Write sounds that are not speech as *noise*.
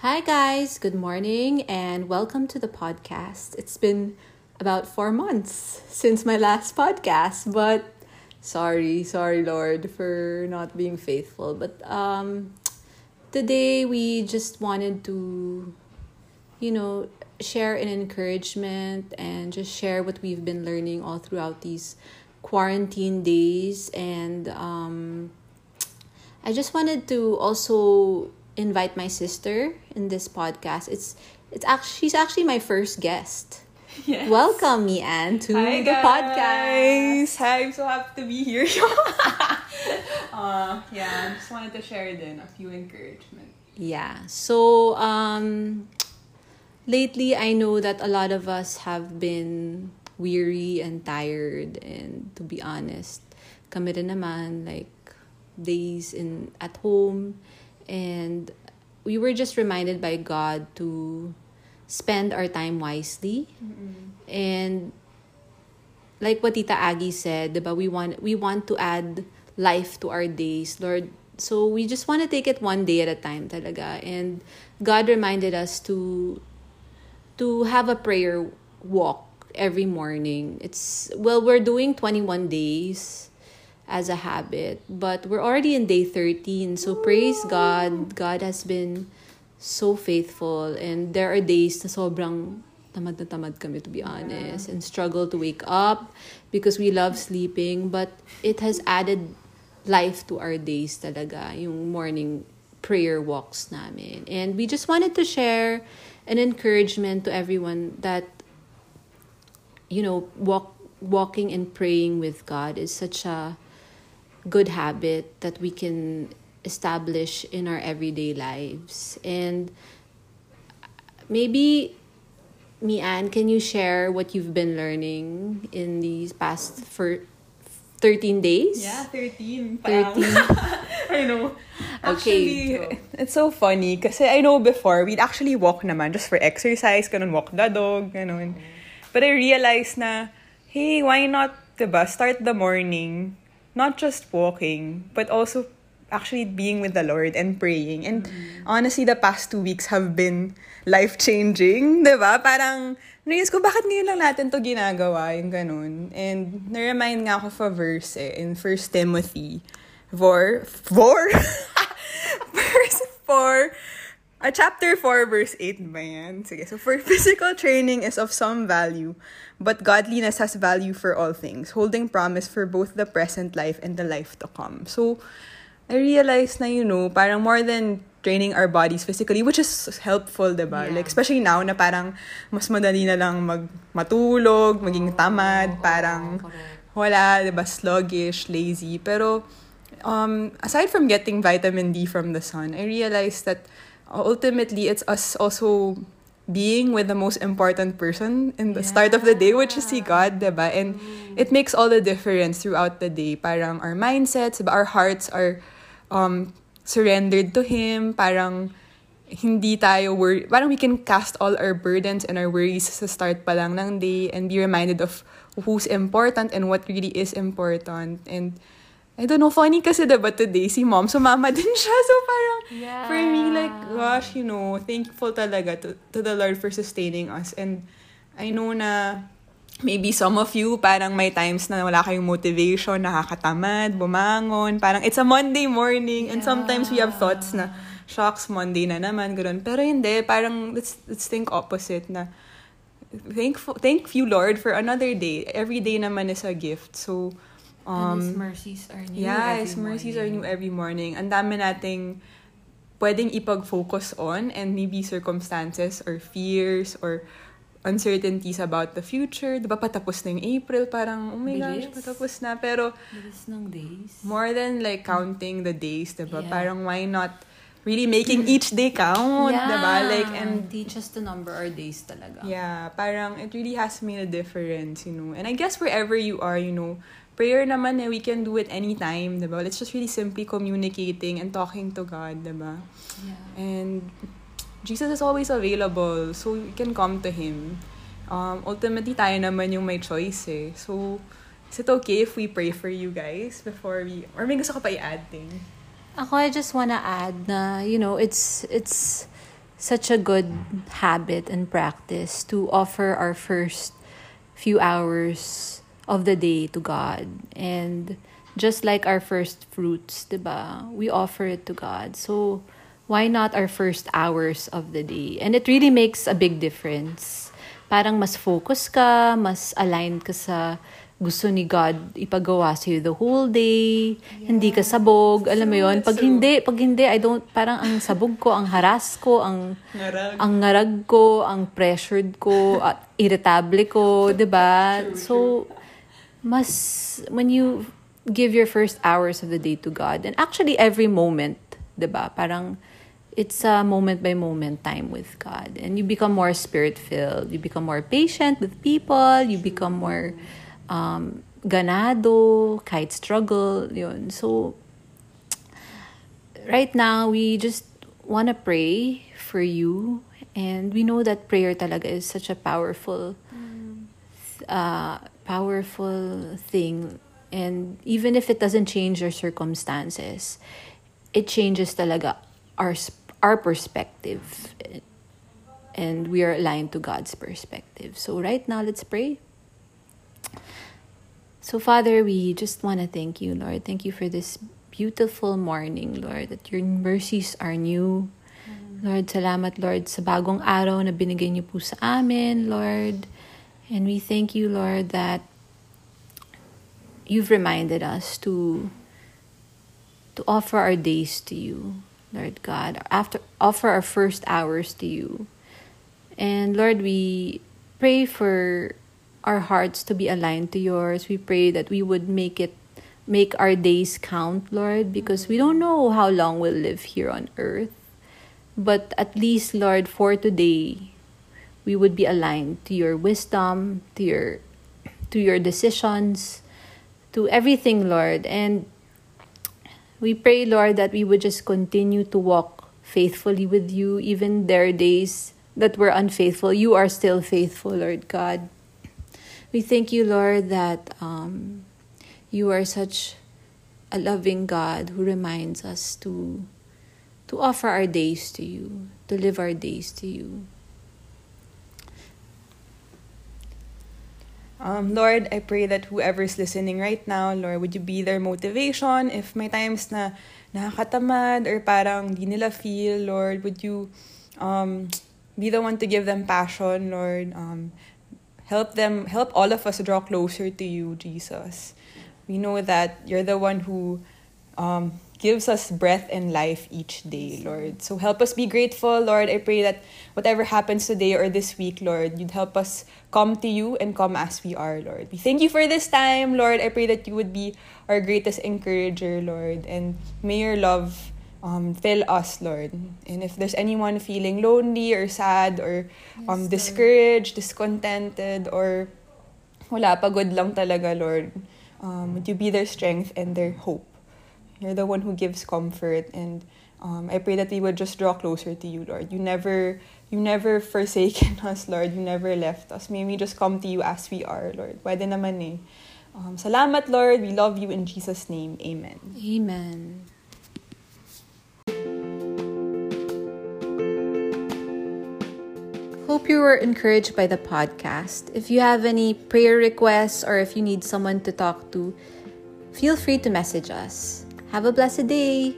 Hi, guys. Good morning and welcome to the podcast. It's been about four months since my last podcast, but sorry, sorry, Lord, for not being faithful. But um, today we just wanted to, you know, share an encouragement and just share what we've been learning all throughout these quarantine days. And um, I just wanted to also invite my sister in this podcast. It's it's actually she's actually my first guest. Yes. Welcome me Anne to Hi, the guys. podcast. Hi, I'm so happy to be here. *laughs* uh, yeah, I just wanted to share then a few encouragement. Yeah. So um lately I know that a lot of us have been weary and tired and to be honest, kami rin naman like days in at home and we were just reminded by God to spend our time wisely mm-hmm. and like what Tita Aggie said, diba, we want we want to add life to our days, Lord. So we just want to take it one day at a time talaga. And God reminded us to to have a prayer walk every morning. It's well, we're doing 21 days as a habit, but we're already in day 13. So praise God. God has been so faithful and there are days na sobrang tamad na tamad kami to be honest and struggle to wake up because we love sleeping but it has added life to our days talaga yung morning prayer walks namin and we just wanted to share an encouragement to everyone that you know walk walking and praying with God is such a good habit that we can establish in our everyday lives. And maybe, me Anne, can you share what you've been learning in these past for 13 days? Yeah, 13. 13. *laughs* I know. Okay, Actually, go. it's so funny because I know before, we'd actually walk naman just for exercise, ganun, walk the dog, ganun. Mm. But I realized na, hey, why not, diba, start the morning, not just walking, but also actually being with the Lord and praying. And honestly, the past two weeks have been life-changing, *laughs* diba? Parang, naisip ko, bakit ngayon lang natin to ginagawa, yung ganun. And na-remind nga ako a verse eh, in 1 Timothy 4, 4? *laughs* verse 4, uh, chapter 4, verse 8 ba yan? Sige, so for *laughs* physical training is of some value, but godliness has value for all things, holding promise for both the present life and the life to come. So, I realized na, you know, parang more than training our bodies physically, which is helpful, diba? Yeah. Like, especially now na parang mas madali na lang mag matulog, maging tamad, parang wala, diba, sluggish, lazy. Pero, um, aside from getting vitamin D from the sun, I realized that ultimately it's us also being with the most important person in the start of the day, which is si God, diba? And it makes all the difference throughout the day. Parang our mindsets, diba? our hearts are um, surrendered to Him. Parang hindi tayo worry. Parang we can cast all our burdens and our worries sa start pa lang ng day and be reminded of who's important and what really is important. And I don't know, funny kasi diba today, si mom, sumama *laughs* din siya. So parang, for me, like, gosh, you know, thankful talaga to, to the Lord for sustaining us. And I know na maybe some of you, parang may times na wala kayong motivation, nakakatamad, bumangon. Parang it's a Monday morning and sometimes we have thoughts na, shocks, Monday na naman, gano'n. Pero hindi, parang let's, let's think opposite na thankful, thank you, Lord, for another day. Every day naman is a gift. So, and His um, mercies are new yeah, every His mercies are morning. new every morning. Ang dami nating pwedeng ipag-focus on and maybe circumstances or fears or uncertainties about the future. Diba patapos na yung April? Parang, oh my gosh, Bilis. patapos na. Pero Bilis ng days. more than like counting the days, diba? Yeah. Parang why not really making each day count, diba? Like, and teach us to number our days talaga. Yeah, parang it really has made a difference, you know. And I guess wherever you are, you know, prayer naman eh, we can do it anytime, diba? It's just really simply communicating and talking to God, diba? Yeah. And Jesus is always available, so you can come to Him. Um, ultimately, tayo naman yung may choice eh. So, is it okay if we pray for you guys before we... Or may gusto ka pa i-add thing? Ako, I just wanna add na, you know, it's, it's, such a good habit and practice to offer our first few hours of the day to God. And just like our first fruits, diba? We offer it to God. So why not our first hours of the day? And it really makes a big difference. Parang mas focus ka, mas aligned ka sa gusto ni God ipagawa sa the whole day. Yeah. Hindi ka sabog. Alam mo yon Pag hindi, pag hindi, I don't, parang ang sabog ko, ang haras ko, ang, Ngarag. ang ngarag ko, ang pressured ko, at irritable ko, *laughs* di ba? So, mas, when you give your first hours of the day to God, and actually every moment, di ba? Parang, it's a moment by moment time with God. And you become more spirit filled. You become more patient with people. You become more um, ganado, kahit struggle, yun. So, right now, we just want to pray for you. And we know that prayer talaga is such a powerful, uh, powerful thing. And even if it doesn't change our circumstances, it changes talaga our, our perspective. And we are aligned to God's perspective. So right now, let's pray. So, Father, we just want to thank you, Lord. Thank you for this beautiful morning, Lord, that your mercies are new. Mm-hmm. Lord, salamat, Lord, sa bagong araw na binigay niyo po sa amin, Lord. And we thank you, Lord, that you've reminded us to to offer our days to you, Lord God. After offer our first hours to you. And Lord, we pray for our hearts to be aligned to yours. We pray that we would make it make our days count, Lord, because we don't know how long we'll live here on earth. But at least, Lord, for today, we would be aligned to your wisdom, to your to your decisions, to everything, Lord. And we pray, Lord, that we would just continue to walk faithfully with you, even there are days that we're unfaithful. You are still faithful, Lord God. We thank you, Lord, that um, you are such a loving God who reminds us to to offer our days to you, to live our days to you. Um, Lord, I pray that whoever's listening right now, Lord, would you be their motivation? If may times na nakakatamad or parang di nila feel, Lord, would you um, be the one to give them passion, Lord? Um, help them, help all of us draw closer to you, Jesus. We know that you're the one who um, gives us breath and life each day, Lord. So help us be grateful, Lord. I pray that whatever happens today or this week, Lord, you'd help us come to you and come as we are, Lord. We thank you for this time, Lord. I pray that you would be our greatest encourager, Lord. And may your love um, fill us, Lord. And if there's anyone feeling lonely or sad or um, Yes, discouraged, discontented, or wala, pagod lang talaga, Lord, um, would you be their strength and their hope? You're the one who gives comfort, and um, I pray that we would just draw closer to you, Lord. You never, you never forsaken *laughs* us, Lord. You never left us. May we just come to you as we are, Lord. Pwede naman eh. Um, salamat, Lord. We love you in Jesus' name. Amen. Amen. Hope you were encouraged by the podcast. If you have any prayer requests or if you need someone to talk to, feel free to message us. Have a blessed day.